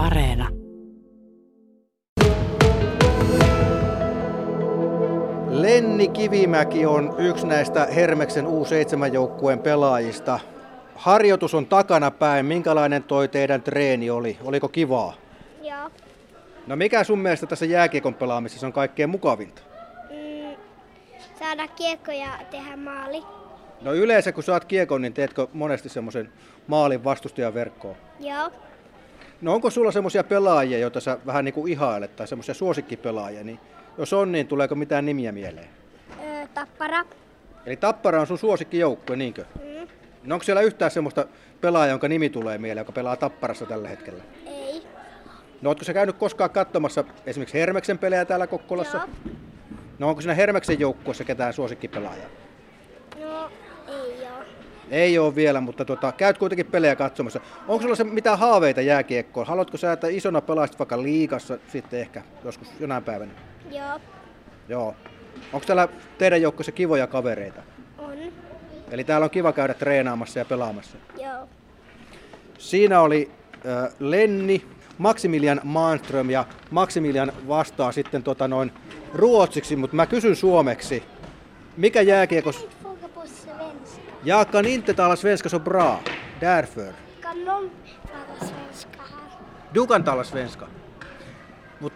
Areena. Lenni Kivimäki on yksi näistä Hermeksen U7-joukkueen pelaajista. Harjoitus on takana päin. Minkälainen toi teidän treeni oli? Oliko kivaa? Joo. No mikä sun mielestä tässä jääkiekon pelaamisessa on kaikkein mukavinta? Mm, saada kiekko ja tehdä maali. No yleensä kun saat kiekon, niin teetkö monesti semmoisen maalin vastustajan verkkoon? Joo. No onko sulla semmoisia pelaajia, joita sä vähän niin kuin ihailet, tai semmoisia suosikkipelaajia, niin jos on, niin tuleeko mitään nimiä mieleen? Öö, tappara. Eli Tappara on sun suosikkijoukkue, niinkö? Mm, No onko siellä yhtään semmoista pelaajaa, jonka nimi tulee mieleen, joka pelaa Tapparassa tällä hetkellä? ei. No ootko sä käynyt koskaan katsomassa esimerkiksi Hermeksen pelejä täällä Kokkolassa? Joo. No onko siinä Hermeksen joukkueessa ketään suosikkipelaajaa? Ei ole vielä, mutta tota, käyt kuitenkin pelejä katsomassa. Onko sulla se mitään haaveita jääkiekkoon? Haluatko sä, että isona pelaisit vaikka liigassa sitten ehkä joskus jonain päivänä? Joo. Joo. Onko täällä teidän joukkueessa kivoja kavereita? On. Eli täällä on kiva käydä treenaamassa ja pelaamassa. Joo. Siinä oli äh, Lenni, Maximilian Manström ja Maximilian vastaa sitten tota noin ruotsiksi, mutta mä kysyn suomeksi. Mikä jääkiekos? Jag kan inte tala svenska så bra. Därför. Kan någon prata svenska här? Du kan tala svenska. Mut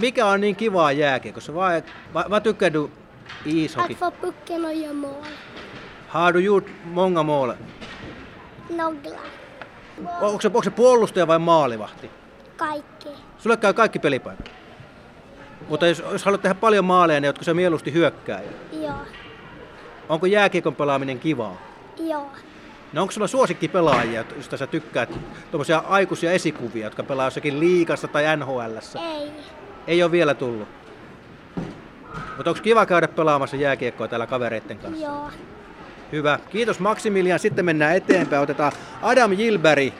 mikä on niin kivaa jääkiekossa? Vai, vai, vad tycker du ishockey? Att få pucken och göra mål. Har du gjort många mål? Nogla. Onko se, onko se puolustaja vai maalivahti? Kaikki. Sulle käy kaikki pelipaikat. Mutta jos, jos haluat tehdä paljon maaleja, niin ootko sä mieluusti hyökkääjä? Joo. Onko jääkiekon pelaaminen kivaa? Joo. No onko sulla suosikkipelaajia, joista sä tykkäät, tuommoisia aikuisia esikuvia, jotka pelaa jossakin liikassa tai NHLssä? Ei. Ei ole vielä tullut. Mutta onko kiva käydä pelaamassa jääkiekkoa täällä kavereiden kanssa? Joo. Hyvä. Kiitos Maximilian. Sitten mennään eteenpäin. Otetaan Adam Gilberi.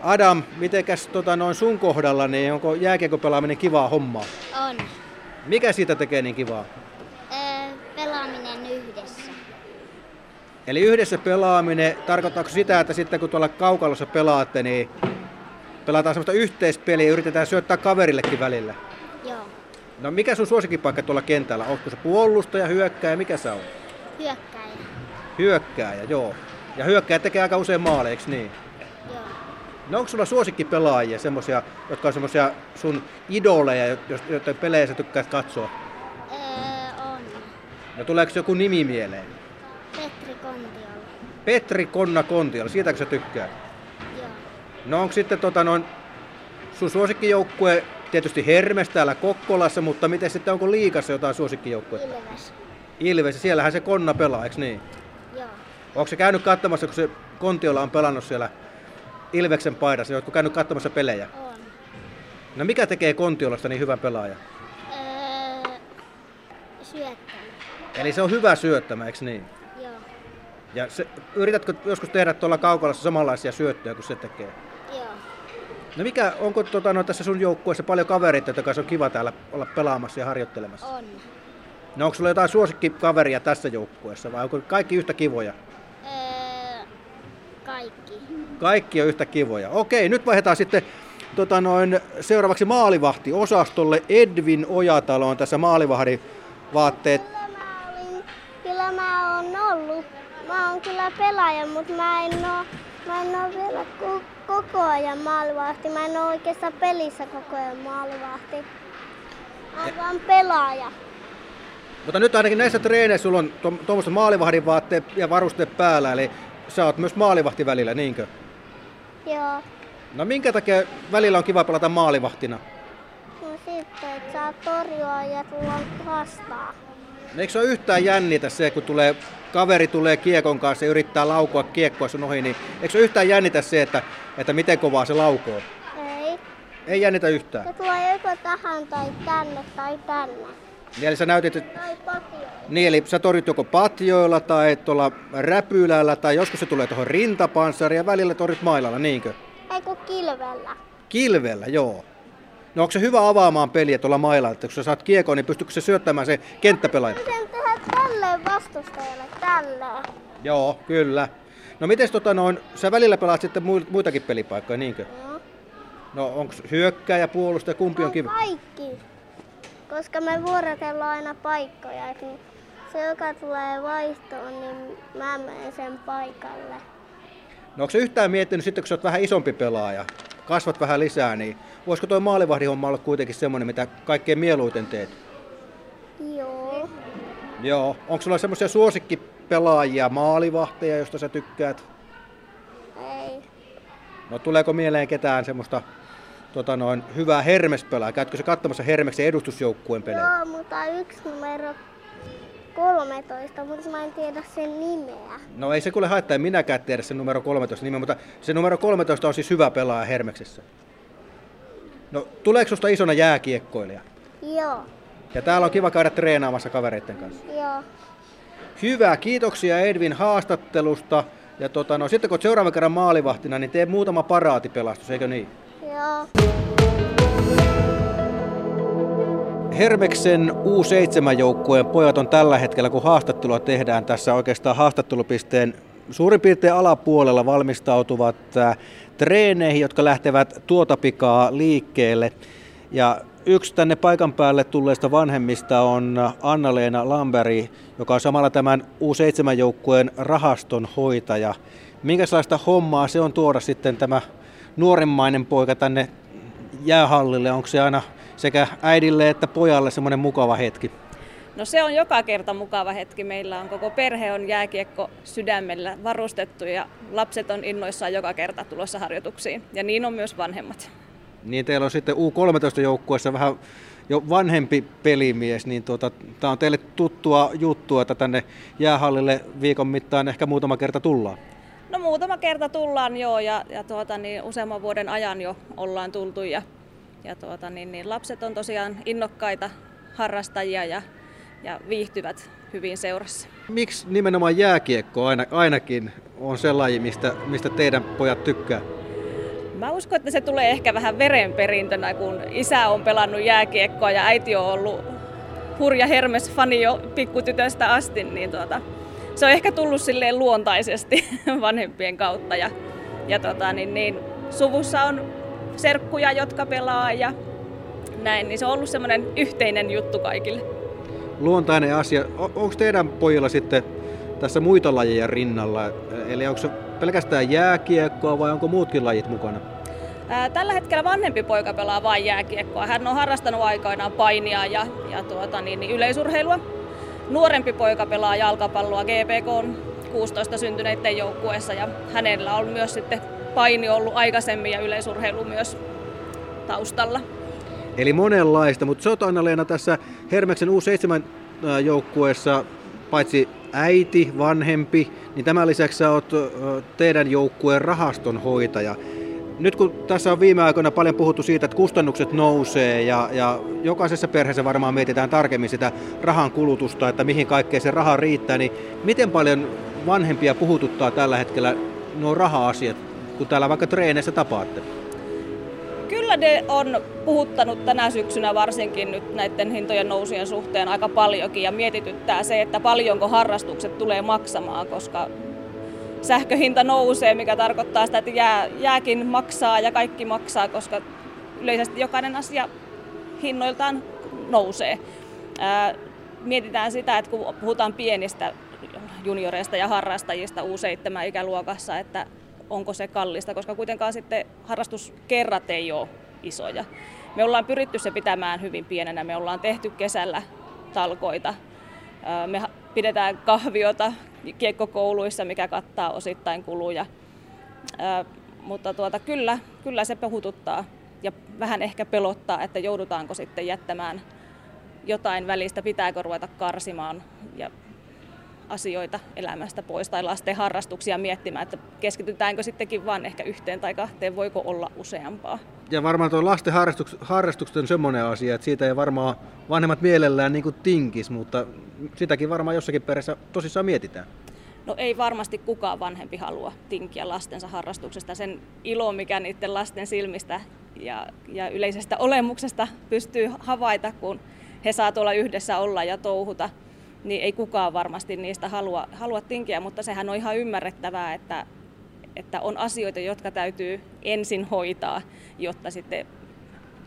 Adam, mitenkäs tota, noin sun kohdalla, niin onko jääkiekon pelaaminen kivaa hommaa? On. Mikä siitä tekee niin kivaa? Öö, pelaaminen yhdessä. Eli yhdessä pelaaminen, tarkoittaako sitä, että sitten kun tuolla kaukalossa pelaatte, niin pelataan semmoista yhteispeliä ja yritetään syöttää kaverillekin välillä? Joo. No mikä sun suosikkipaikka tuolla kentällä? Onko se puolustaja, hyökkääjä, mikä sä on? Hyökkäjä. Hyökkääjä, joo. Ja hyökkääjä tekee aika usein maaleja, eikö niin? Joo. No onko sulla suosikkipelaajia, semmosia, jotka on semmosia sun idoleja, joiden pelejä sä tykkäät katsoa? Öö, on. No tuleeko joku nimi mieleen? Petri Kontiola. Petri Konna Kontiola, siitäkö sä tykkää? Joo. No onko sitten tota noin, sun suosikkijoukkue tietysti Hermes täällä Kokkolassa, mutta miten sitten onko liikassa jotain suosikkijoukkuetta? Ilves. Ilves, siellähän se Konna pelaa, eikö niin? Joo. Onko se käynyt katsomassa, kun se Kontiola on pelannut siellä Ilveksen paidassa, oletko käynyt katsomassa pelejä? On. No mikä tekee Kontiolasta niin hyvän pelaajan? Öö, syöttämä. Eli se on hyvä syöttämä, eikö niin? Ja se, yritätkö joskus tehdä tuolla kaukalassa samanlaisia syöttöjä kuin se tekee? Joo. No mikä, onko tota, no, tässä sun joukkueessa paljon kavereita, kanssa on kiva täällä olla pelaamassa ja harjoittelemassa? On. No onko sulla jotain suosikkikaveria tässä joukkueessa vai onko kaikki yhtä kivoja? Öö, kaikki. Kaikki on yhtä kivoja. Okei, nyt vaihdetaan sitten tota noin, seuraavaksi maalivahtiosastolle. Edvin Ojatalo on tässä maalivahdin vaatteet. Kyllä mä olin, kyllä mä oon ollut. Mä oon kyllä pelaaja, mutta mä en oo, mä en oo vielä ko- koko ajan maalivahti. Mä en oo oikeastaan pelissä koko ajan maalivahti. Mä oon vaan pelaaja. Mutta nyt ainakin näissä treeneissä sulla on tuommoista maalivahdin vaatteet ja varusteet päällä, eli sä oot myös maalivahti välillä, niinkö? Joo. No minkä takia välillä on kiva pelata maalivahtina? No sitten, että saa torjua ja tulla vastaan. No Eikö se ole yhtään jännitä se, kun tulee, kaveri tulee kiekon kanssa ja yrittää laukoa kiekkoa sun ohi, niin eikö se ole yhtään jännitä se, että, että miten kovaa se laukoo? Ei. Ei jännitä yhtään. Se tulee joko tähän tai tänne tai tänne. Niin, Eli sä näytit, että niin, eli sä torjut joko patjoilla tai tuolla räpylällä tai joskus se tulee tuohon rintapanssariin ja välillä torjut mailalla, niinkö? Eikö kilvellä? Kilvellä, joo. No onko se hyvä avaamaan peliä tuolla mailalla, että kun sä saat kiekon, niin pystyykö se syöttämään se kenttäpelaaja? Miten tehdä tälleen vastustajalle? Tälleen. Joo, kyllä. No miten tota noin, sä välillä pelaat sitten mui- muitakin pelipaikkoja, niinkö? Joo. No onko hyökkääjä, puolustaja, kumpi on kiva? Kaikki. Koska me vuorotellaan aina paikkoja, niin se joka tulee vaihtoon, niin mä menen sen paikalle. No onko se yhtään miettinyt sitten, kun sä oot vähän isompi pelaaja, kasvat vähän lisää, niin voisiko tuo maalivahdihomma olla kuitenkin semmoinen, mitä kaikkein mieluiten teet? Joo. Joo. Onko sulla semmoisia suosikkipelaajia, maalivahteja, josta sä tykkäät? Ei. No tuleeko mieleen ketään semmoista tota noin, hyvää Hermes-pelaajaa? Käytkö se katsomassa Hermeksen edustusjoukkueen pelejä? Joo, mutta yksi numero 13, mutta mä en tiedä sen nimeä. No ei se kuule haittaa, en minäkään tiedä sen numero 13 nimeä, mutta se numero 13 on siis hyvä pelaaja Hermeksessä. No tuleeko susta isona jääkiekkoilija? Joo. Ja täällä on kiva käydä treenaamassa kavereiden kanssa. Joo. Hyvä, kiitoksia Edvin haastattelusta. Ja tota, no, sitten kun oot seuraavan kerran maalivahtina, niin tee muutama paraatipelastus, eikö niin? Joo. Hermeksen U7-joukkueen pojat on tällä hetkellä, kun haastattelua tehdään tässä oikeastaan haastattelupisteen suurin piirtein alapuolella valmistautuvat äh, treeneihin, jotka lähtevät tuota pikaa liikkeelle. Ja yksi tänne paikan päälle tulleista vanhemmista on Anna-Leena Lamberi, joka on samalla tämän U7-joukkueen rahaston hoitaja. Minkälaista hommaa se on tuoda sitten tämä nuorimmainen poika tänne jäähallille? Onko se aina sekä äidille että pojalle semmoinen mukava hetki? No se on joka kerta mukava hetki. Meillä on koko perhe on jääkiekko sydämellä varustettu ja lapset on innoissaan joka kerta tulossa harjoituksiin. Ja niin on myös vanhemmat. Niin teillä on sitten U13-joukkueessa vähän jo vanhempi pelimies, niin tuota, tämä on teille tuttua juttua, että tänne jäähallille viikon mittaan ehkä muutama kerta tullaan. No muutama kerta tullaan joo ja, ja tuota, niin useamman vuoden ajan jo ollaan tultu ja, ja tuota, niin, niin lapset on tosiaan innokkaita harrastajia ja, ja viihtyvät hyvin seurassa. Miksi nimenomaan jääkiekko aina, ainakin on sellainen, mistä, mistä teidän pojat tykkää? Mä uskon, että se tulee ehkä vähän verenperintönä, kun isä on pelannut jääkiekkoa ja äiti on ollut hurja Hermes-fani jo pikkutytöstä asti, niin tuota, se on ehkä tullut silleen luontaisesti vanhempien kautta. Ja, ja tota, niin, niin, suvussa on serkkuja, jotka pelaa ja näin, niin se on ollut semmoinen yhteinen juttu kaikille. Luontainen asia. Onko teidän pojilla sitten tässä muita lajeja rinnalla? Eli onko se pelkästään jääkiekkoa vai onko muutkin lajit mukana? Tällä hetkellä vanhempi poika pelaa vain jääkiekkoa. Hän on harrastanut aikoinaan painia ja, ja tuota, niin, niin yleisurheilua. Nuorempi poika pelaa jalkapalloa GPK on 16 syntyneiden joukkueessa ja hänellä on myös sitten paini ollut aikaisemmin ja yleisurheilu myös taustalla. Eli monenlaista, mutta sä oot Anna-Leena tässä Hermeksen U7-joukkueessa paitsi äiti, vanhempi, niin tämän lisäksi sä oot teidän joukkueen rahastonhoitaja. Nyt kun tässä on viime aikoina paljon puhuttu siitä, että kustannukset nousee ja, ja jokaisessa perheessä varmaan mietitään tarkemmin sitä rahan kulutusta, että mihin kaikkeen se raha riittää, niin miten paljon vanhempia puhututtaa tällä hetkellä nuo raha-asiat, kun täällä vaikka treeneissä tapaatte? Kyllä ne on puhuttanut tänä syksynä varsinkin nyt näiden hintojen nousujen suhteen aika paljonkin ja mietityttää se, että paljonko harrastukset tulee maksamaan, koska sähköhinta nousee, mikä tarkoittaa sitä, että jää, jääkin maksaa ja kaikki maksaa, koska yleisesti jokainen asia hinnoiltaan nousee. Ää, mietitään sitä, että kun puhutaan pienistä junioreista ja harrastajista U7-ikäluokassa, että onko se kallista, koska kuitenkaan sitten harrastuskerrat ei ole isoja. Me ollaan pyritty se pitämään hyvin pienenä. Me ollaan tehty kesällä talkoita. Me pidetään kahviota kiekkokouluissa, mikä kattaa osittain kuluja. Mutta tuota, kyllä, kyllä se puhututtaa ja vähän ehkä pelottaa, että joudutaanko sitten jättämään jotain välistä, pitääkö ruveta karsimaan ja asioita elämästä pois tai lasten harrastuksia miettimään, että keskitytäänkö sittenkin vain ehkä yhteen tai kahteen, voiko olla useampaa. Ja varmaan tuo lasten harrastukset, harrastukset on semmoinen asia, että siitä ei varmaan vanhemmat mielellään niin kuin tinkis, mutta sitäkin varmaan jossakin perässä tosissaan mietitään. No ei varmasti kukaan vanhempi halua tinkiä lastensa harrastuksesta. Sen ilo, mikä niiden lasten silmistä ja, ja yleisestä olemuksesta pystyy havaita, kun he saa tuolla yhdessä olla ja touhuta, niin ei kukaan varmasti niistä halua, halua tinkiä, mutta sehän on ihan ymmärrettävää, että että on asioita, jotka täytyy ensin hoitaa, jotta sitten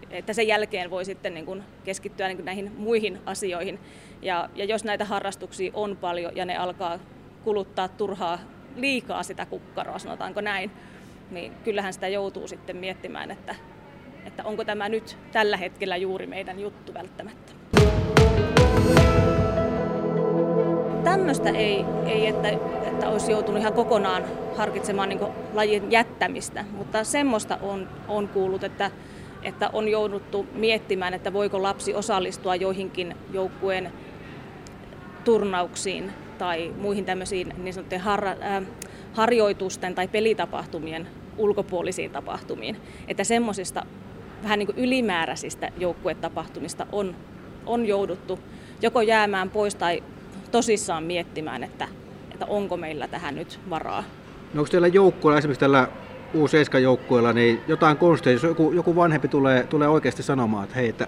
että sen jälkeen voi sitten niin kuin keskittyä niin kuin näihin muihin asioihin. Ja, ja jos näitä harrastuksia on paljon ja ne alkaa kuluttaa turhaa liikaa sitä kukkaroa, sanotaanko näin, niin kyllähän sitä joutuu sitten miettimään, että, että onko tämä nyt tällä hetkellä juuri meidän juttu välttämättä. Tämmöistä ei, ei että, että olisi joutunut ihan kokonaan harkitsemaan niin lajin jättämistä, mutta semmoista on, on kuullut, että, että on jouduttu miettimään, että voiko lapsi osallistua joihinkin joukkueen turnauksiin tai muihin tämmöisiin niin sanottujen har, äh, harjoitusten tai pelitapahtumien ulkopuolisiin tapahtumiin. Että semmoisista vähän niin kuin ylimääräisistä joukkuetapahtumista on, on jouduttu joko jäämään pois tai tosissaan miettimään, että, että onko meillä tähän nyt varaa. No onko teillä joukkueella, esimerkiksi tällä U7-joukkueella, niin jotain konsteja, jos joku, joku vanhempi tulee, tulee oikeasti sanomaan, että hei, että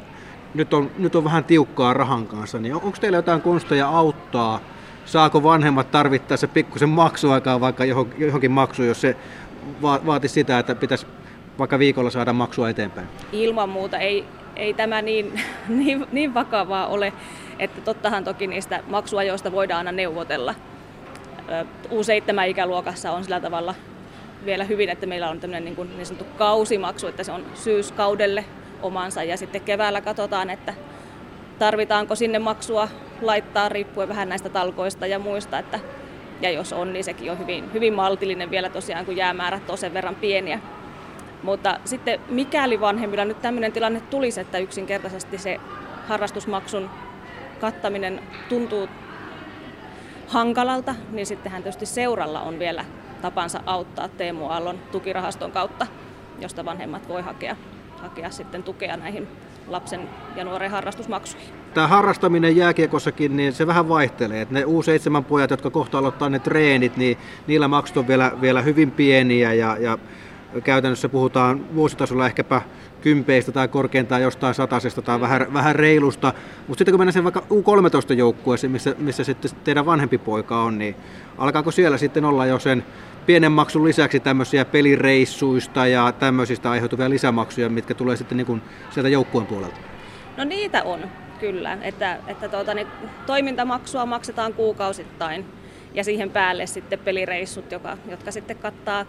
nyt on, nyt on vähän tiukkaa rahan kanssa, niin onko teillä jotain konsteja auttaa? Saako vanhemmat tarvittaessa pikkusen maksuaikaa vaikka johonkin maksuun, jos se vaatisi sitä, että pitäisi vaikka viikolla saada maksua eteenpäin? Ilman muuta ei, ei tämä niin, niin, niin vakavaa ole, että tottahan toki niistä maksuajoista voidaan aina neuvotella. U7-ikäluokassa on sillä tavalla vielä hyvin, että meillä on tämmöinen niin, kuin niin sanottu kausimaksu, että se on syyskaudelle omansa ja sitten keväällä katsotaan, että tarvitaanko sinne maksua laittaa riippuen vähän näistä talkoista ja muista, että ja jos on, niin sekin on hyvin, hyvin maltillinen vielä tosiaan, kun jäämäärät on sen verran pieniä. Mutta sitten mikäli vanhemmilla nyt tämmöinen tilanne tulisi, että yksinkertaisesti se harrastusmaksun kattaminen tuntuu hankalalta, niin sittenhän tietysti seuralla on vielä tapansa auttaa Teemu Aallon tukirahaston kautta, josta vanhemmat voi hakea, hakea sitten tukea näihin lapsen ja nuoren harrastusmaksuihin. Tämä harrastaminen jääkiekossakin, niin se vähän vaihtelee. Ne U7 pojat, jotka kohta aloittaa ne treenit, niin niillä maksut on vielä, vielä hyvin pieniä ja, ja käytännössä puhutaan vuositasolla ehkäpä kympeistä tai korkeintaan jostain satasesta tai vähän, vähän reilusta. Mutta sitten kun mennään sen vaikka U13-joukkueeseen, missä, missä sitten teidän vanhempi poika on, niin alkaako siellä sitten olla jo sen pienen maksun lisäksi tämmöisiä pelireissuista ja tämmöisistä aiheutuvia lisämaksuja, mitkä tulee sitten niin kuin sieltä joukkueen puolelta? No niitä on, kyllä. Että, että tuota, niin toimintamaksua maksetaan kuukausittain ja siihen päälle sitten pelireissut, joka, jotka sitten kattaa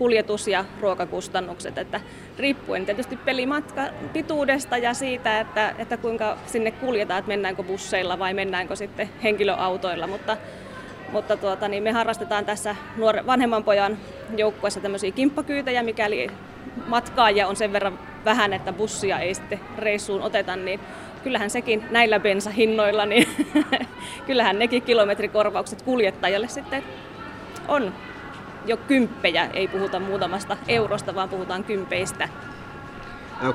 kuljetus- ja ruokakustannukset, että riippuen tietysti pelimatka pituudesta ja siitä, että, että kuinka sinne kuljetaan, että mennäänkö busseilla vai mennäänkö sitten henkilöautoilla, mutta mutta tuota, niin me harrastetaan tässä nuore, vanhemman pojan joukkueessa tämmöisiä kimppakyytejä, mikäli matkaajia on sen verran vähän, että bussia ei sitten reissuun oteta, niin kyllähän sekin näillä bensahinnoilla, niin kyllähän nekin kilometrikorvaukset kuljettajalle sitten on jo kymppejä, ei puhuta muutamasta eurosta, vaan puhutaan kympeistä.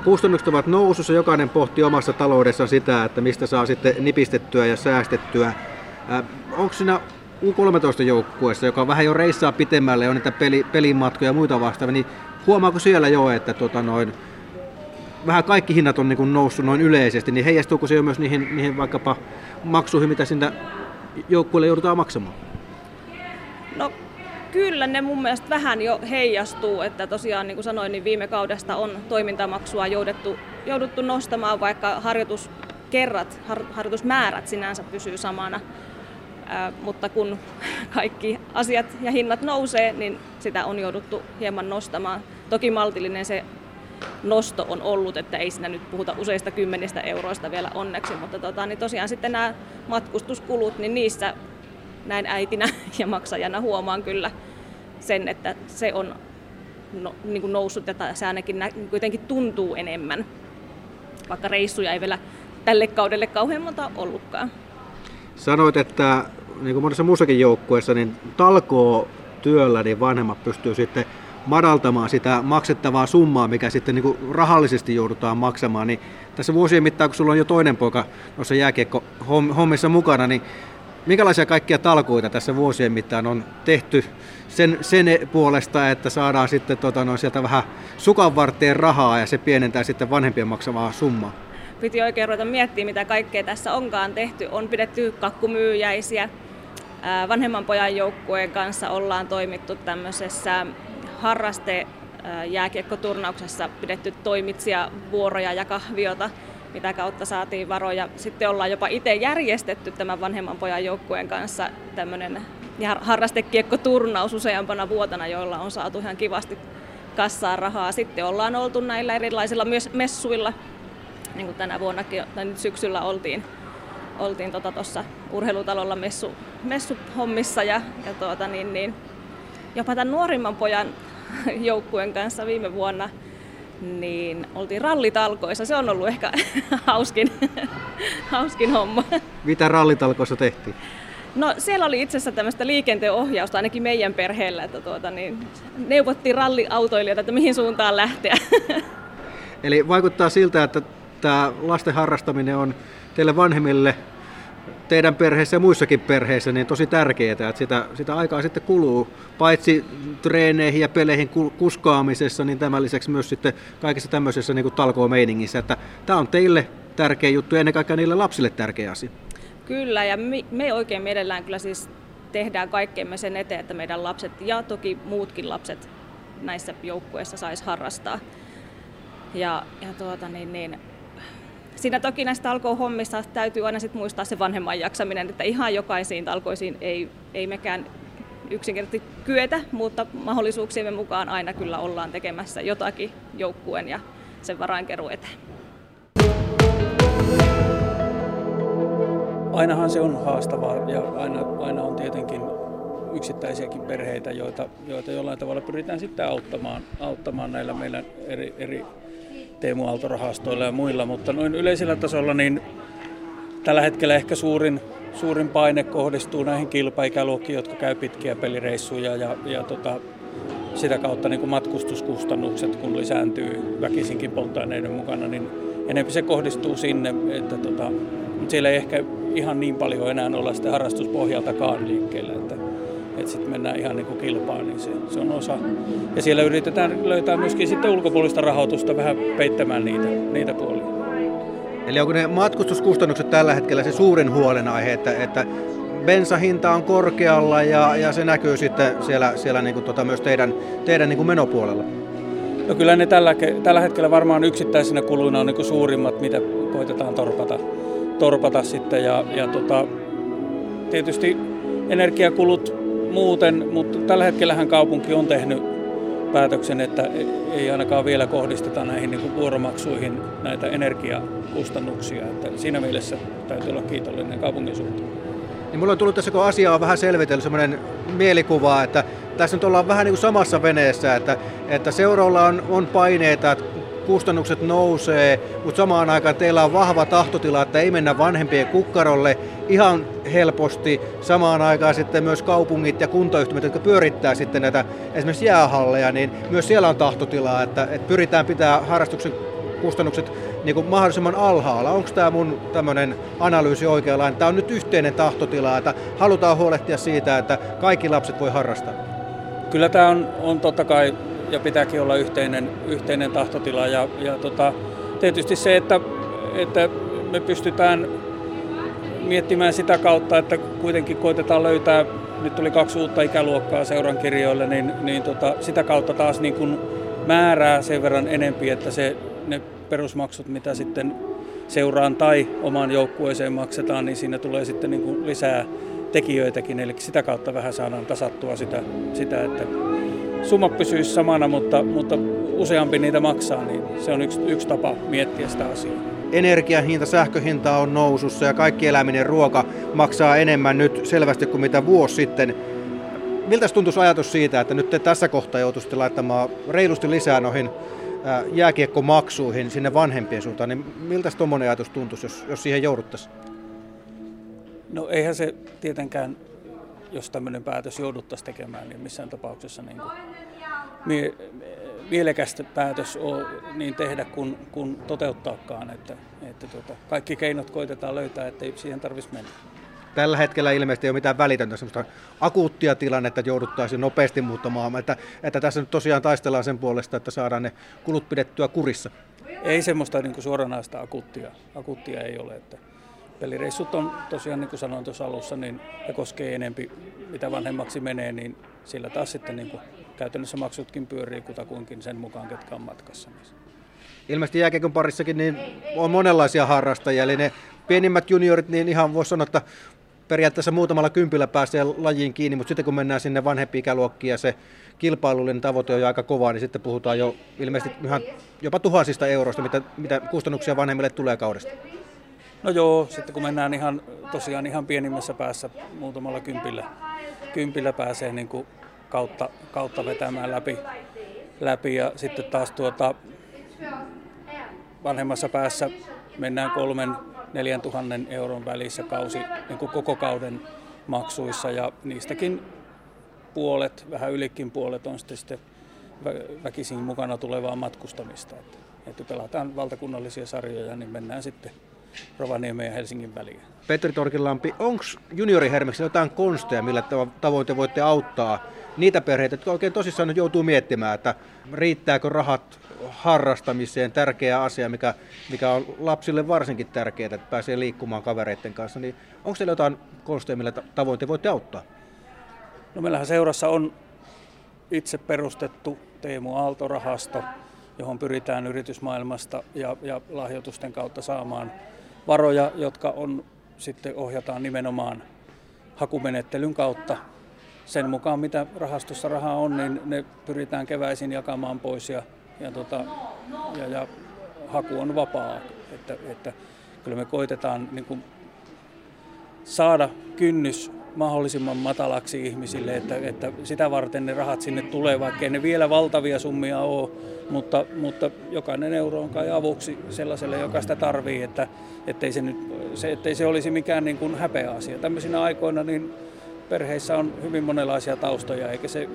Kustannukset ovat nousussa, jokainen pohti omassa taloudessaan sitä, että mistä saa sitten nipistettyä ja säästettyä. Onko siinä U13-joukkueessa, joka vähän jo reissaa pitemmälle ja on niitä peli, pelimatkoja ja muita vastaavia, niin huomaako siellä jo, että tota noin, vähän kaikki hinnat on niin kuin noussut noin yleisesti, niin heijastuuko se jo myös niihin, niihin vaikkapa maksuihin, mitä sinne joukkueelle joudutaan maksamaan? No kyllä ne mun mielestä vähän jo heijastuu, että tosiaan niin kuin sanoin, niin viime kaudesta on toimintamaksua jouduttu, jouduttu nostamaan, vaikka harjoituskerrat, har, harjoitusmäärät sinänsä pysyy samana. Ää, mutta kun kaikki asiat ja hinnat nousee, niin sitä on jouduttu hieman nostamaan. Toki maltillinen se nosto on ollut, että ei siinä nyt puhuta useista kymmenistä euroista vielä onneksi, mutta tota, niin tosiaan sitten nämä matkustuskulut, niin niissä näin äitinä ja maksajana huomaan kyllä sen, että se on no, niin kuin noussut ja se ainakin nä- kuitenkin tuntuu enemmän, vaikka reissuja ei vielä tälle kaudelle kauhean monta ollutkaan. Sanoit, että niin kuin monessa muussakin joukkueessa, niin talkoo työllä niin vanhemmat pystyy sitten madaltamaan sitä maksettavaa summaa, mikä sitten niin kuin rahallisesti joudutaan maksamaan. Niin tässä vuosien mittaan, kun sulla on jo toinen poika noissa jääkiekko-hommissa mukana, niin minkälaisia kaikkia talkoita tässä vuosien mittaan on tehty sen, sen puolesta, että saadaan sitten tota, no, sieltä vähän sukanvarteen rahaa ja se pienentää sitten vanhempien maksamaa summaa? Piti oikein ruveta miettimään, mitä kaikkea tässä onkaan tehty. On pidetty kakkumyyjäisiä, vanhemman pojan joukkueen kanssa ollaan toimittu tämmöisessä harraste jääkiekkoturnauksessa pidetty toimitsija vuoroja ja kahviota, mitä kautta saatiin varoja. Sitten ollaan jopa itse järjestetty tämän vanhemman pojan joukkueen kanssa tämmöinen harrastekiekkoturnaus useampana vuotena, joilla on saatu ihan kivasti kassaa rahaa. Sitten ollaan oltu näillä erilaisilla myös messuilla, niin kuin tänä vuonna tai nyt syksyllä oltiin oltiin tuossa tota urheilutalolla messu, messuhommissa ja, ja tuota, niin, niin, jopa tämän nuorimman pojan joukkueen kanssa viime vuonna niin oltiin rallitalkoissa. Se on ollut ehkä hauskin, hauskin homma. Mitä rallitalkoissa tehtiin? No siellä oli itse asiassa tämmöistä liikenteen ohjausta ainakin meidän perheellä, että tuota, niin, neuvottiin ralliautoilijoita, että mihin suuntaan lähteä. Eli vaikuttaa siltä, että tämä lasten harrastaminen on teille vanhemmille teidän perheessä ja muissakin perheissä niin tosi tärkeää, että sitä, sitä aikaa sitten kuluu paitsi treeneihin ja peleihin kuskaamisessa, niin tämän lisäksi myös sitten kaikessa tämmöisessä niin talkoo-meiningissä, että tämä on teille tärkeä juttu ja ennen kaikkea niille lapsille tärkeä asia. Kyllä, ja me, me oikein mielellään kyllä siis tehdään kaikkemme sen eteen, että meidän lapset ja toki muutkin lapset näissä joukkueissa saisi harrastaa. Ja, ja tuota, niin, niin, siinä toki näistä talkoohommissa täytyy aina sit muistaa se vanhemman jaksaminen, että ihan jokaisiin talkoisiin ei, ei mekään yksinkertaisesti kyetä, mutta mahdollisuuksiemme mukaan aina kyllä ollaan tekemässä jotakin joukkueen ja sen varainkeru eteen. Ainahan se on haastavaa ja aina, aina on tietenkin yksittäisiäkin perheitä, joita, joita jollain tavalla pyritään sitten auttamaan, auttamaan näillä meidän eri, eri Teemu Aalto-rahastoilla ja muilla, mutta noin yleisellä tasolla niin tällä hetkellä ehkä suurin, suurin paine kohdistuu näihin kilpaikäluokkiin, jotka käy pitkiä pelireissuja ja, ja tota, sitä kautta niin kuin matkustuskustannukset, kun lisääntyy väkisinkin polttoaineiden mukana, niin enemmän se kohdistuu sinne, että tota, siellä ei ehkä ihan niin paljon enää olla sitä harrastuspohjaltakaan liikkeellä. Että että sitten mennään ihan niin kuin kilpaan, niin se, se on osa. Ja siellä yritetään löytää myöskin sitten ulkopuolista rahoitusta vähän peittämään niitä, niitä puolia. Eli onko ne matkustuskustannukset tällä hetkellä se suurin huolenaihe, että, että bensahinta on korkealla ja, ja se näkyy sitten siellä, siellä niin kuin tota myös teidän, teidän niin kuin menopuolella? No kyllä ne tällä, tällä hetkellä varmaan yksittäisinä kuluina on niin kuin suurimmat, mitä koitetaan torpata, torpata sitten. Ja, ja tota, tietysti energiakulut muuten, mutta tällä hetkellähän kaupunki on tehnyt päätöksen, että ei ainakaan vielä kohdisteta näihin niin vuoromaksuihin näitä energiakustannuksia. Että siinä mielessä täytyy olla kiitollinen kaupungin suuntaan. Niin mulla on tullut tässä, kun asiaa on vähän selvitellyt, sellainen mielikuva, että tässä nyt ollaan vähän niin kuin samassa veneessä, että, että seuralla on, on paineita, että kustannukset nousee, mutta samaan aikaan teillä on vahva tahtotila, että ei mennä vanhempien kukkarolle ihan helposti. Samaan aikaan sitten myös kaupungit ja kuntayhtymät, jotka pyörittää sitten näitä esimerkiksi jäähalleja, niin myös siellä on tahtotilaa, että, että pyritään pitää harrastuksen kustannukset niin kuin mahdollisimman alhaalla. Onko tämä mun tämmöinen analyysi oikeanlainen? Tämä on nyt yhteinen tahtotila, että halutaan huolehtia siitä, että kaikki lapset voi harrastaa. Kyllä tämä on, on totta kai ja pitääkin olla yhteinen, yhteinen tahtotila. Ja, ja tota, tietysti se, että, että me pystytään miettimään sitä kautta, että kuitenkin koitetaan löytää, nyt tuli kaksi uutta ikäluokkaa seuran kirjoille, niin, niin tota, sitä kautta taas niin kuin määrää sen verran enempi, että se, ne perusmaksut, mitä sitten seuraan tai omaan joukkueeseen maksetaan, niin siinä tulee sitten niin kuin lisää tekijöitäkin, eli sitä kautta vähän saadaan tasattua sitä, sitä että summa pysyisi samana, mutta, mutta useampi niitä maksaa, niin se on yksi, yksi tapa miettiä sitä asiaa. Energian hinta, sähköhinta on nousussa ja kaikki eläminen ruoka maksaa enemmän nyt selvästi kuin mitä vuosi sitten. Miltä tuntuisi ajatus siitä, että nyt te tässä kohtaa joutuisitte laittamaan reilusti lisää noihin jääkiekkomaksuihin sinne vanhempien suuntaan, niin miltä tuommoinen ajatus tuntuisi, jos, jos siihen jouduttaisiin? No eihän se tietenkään jos tämmöinen päätös jouduttaisiin tekemään, niin missään tapauksessa niin kuin mie- mielekästä päätös on niin tehdä kuin, kuin toteuttaakaan. Että, että tuota, kaikki keinot koitetaan löytää, ettei siihen tarvitsisi mennä. Tällä hetkellä ilmeisesti ei ole mitään välitöntä semmoista akuuttia tilannetta, että jouduttaisiin nopeasti muuttamaan, että, että tässä nyt tosiaan taistellaan sen puolesta, että saadaan ne kulut pidettyä kurissa. Ei semmoista niin kuin suoranaista akuuttia, akuuttia ei ole. Että pelireissut on tosiaan, niin kuin sanoin tuossa alussa, niin ja koskee enempi, mitä vanhemmaksi menee, niin sillä taas sitten niin kuin käytännössä maksutkin pyörii kutakuinkin sen mukaan, ketkä on matkassa. Ilmeisesti jääkiekon parissakin niin on monenlaisia harrastajia, eli ne pienimmät juniorit, niin ihan voisi sanoa, että periaatteessa muutamalla kympillä pääsee lajiin kiinni, mutta sitten kun mennään sinne vanhempiin ikäluokkiin ja se kilpailullinen tavoite on jo aika kova, niin sitten puhutaan jo ilmeisesti ihan jopa tuhansista euroista, mitä, mitä kustannuksia vanhemmille tulee kaudesta. No joo, sitten kun mennään ihan, tosiaan ihan pienimmässä päässä muutamalla kympillä, kympillä pääsee niin kuin kautta, kautta vetämään läpi, läpi ja sitten taas tuota, vanhemmassa päässä mennään kolmen, neljän tuhannen euron välissä kausi niin kuin koko kauden maksuissa ja niistäkin puolet, vähän ylikin puolet on sitten, sitten väkisin mukana tulevaa matkustamista. Että, että pelataan valtakunnallisia sarjoja, niin mennään sitten Rovaniemen ja Helsingin väliin. Petri Torkilampi, onko juniorihermeksi jotain konsteja, millä tavoin te voitte auttaa niitä perheitä, jotka oikein tosissaan nyt joutuu miettimään, että riittääkö rahat harrastamiseen, tärkeä asia, mikä, mikä on lapsille varsinkin tärkeää, että pääsee liikkumaan kavereiden kanssa, niin onko teillä jotain konsteja, millä tavoin te voitte auttaa? No meillähän seurassa on itse perustettu Teemu Aalto-rahasto, johon pyritään yritysmaailmasta ja, ja lahjoitusten kautta saamaan varoja, jotka on sitten ohjataan nimenomaan hakumenettelyn kautta. Sen mukaan, mitä rahastossa rahaa on, niin ne pyritään keväisin jakamaan pois ja, ja, tota, ja, ja haku on vapaa. Että, että kyllä me koitetaan niin kuin saada kynnys mahdollisimman matalaksi ihmisille, että, että sitä varten ne rahat sinne tulee, vaikkei ne vielä valtavia summia ole, mutta, mutta jokainen euro on kai avuksi sellaiselle, joka sitä tarvii, että ettei se, nyt, se, ettei se olisi mikään niin kuin häpeä asia. Tämmöisinä aikoina niin perheissä on hyvin monenlaisia taustoja, eikä se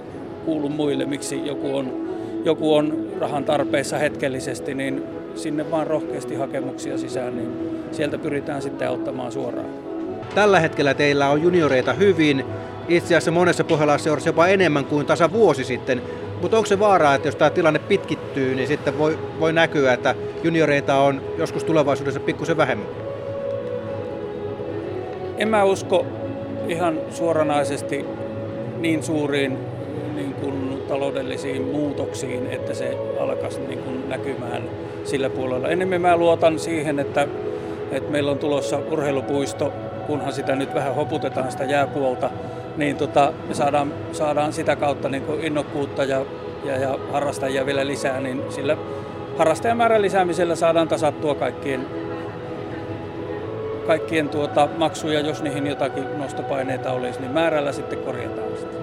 kuulu muille, miksi joku on, joku on rahan tarpeessa hetkellisesti, niin sinne vaan rohkeasti hakemuksia sisään, niin sieltä pyritään sitten auttamaan suoraan. Tällä hetkellä teillä on junioreita hyvin, itse asiassa monessa pohjalaisseurassa jopa enemmän kuin tasa vuosi sitten. Mutta onko se vaara, että jos tämä tilanne pitkittyy, niin sitten voi, voi näkyä, että junioreita on joskus tulevaisuudessa pikkusen vähemmän? En mä usko ihan suoranaisesti niin suuriin niin kuin taloudellisiin muutoksiin, että se alkaisi niin kuin näkymään sillä puolella. Enemmän mä luotan siihen, että, että meillä on tulossa urheilupuisto kunhan sitä nyt vähän hoputetaan sitä jääpuolta, niin tota, me saadaan, saadaan sitä kautta niin kuin innokkuutta ja, ja, ja harrastajia vielä lisää, niin sillä harrastajamäärän lisäämisellä saadaan tasattua kaikkien, kaikkien tuota maksuja, jos niihin jotakin nostopaineita olisi, niin määrällä sitten korjataan sitä.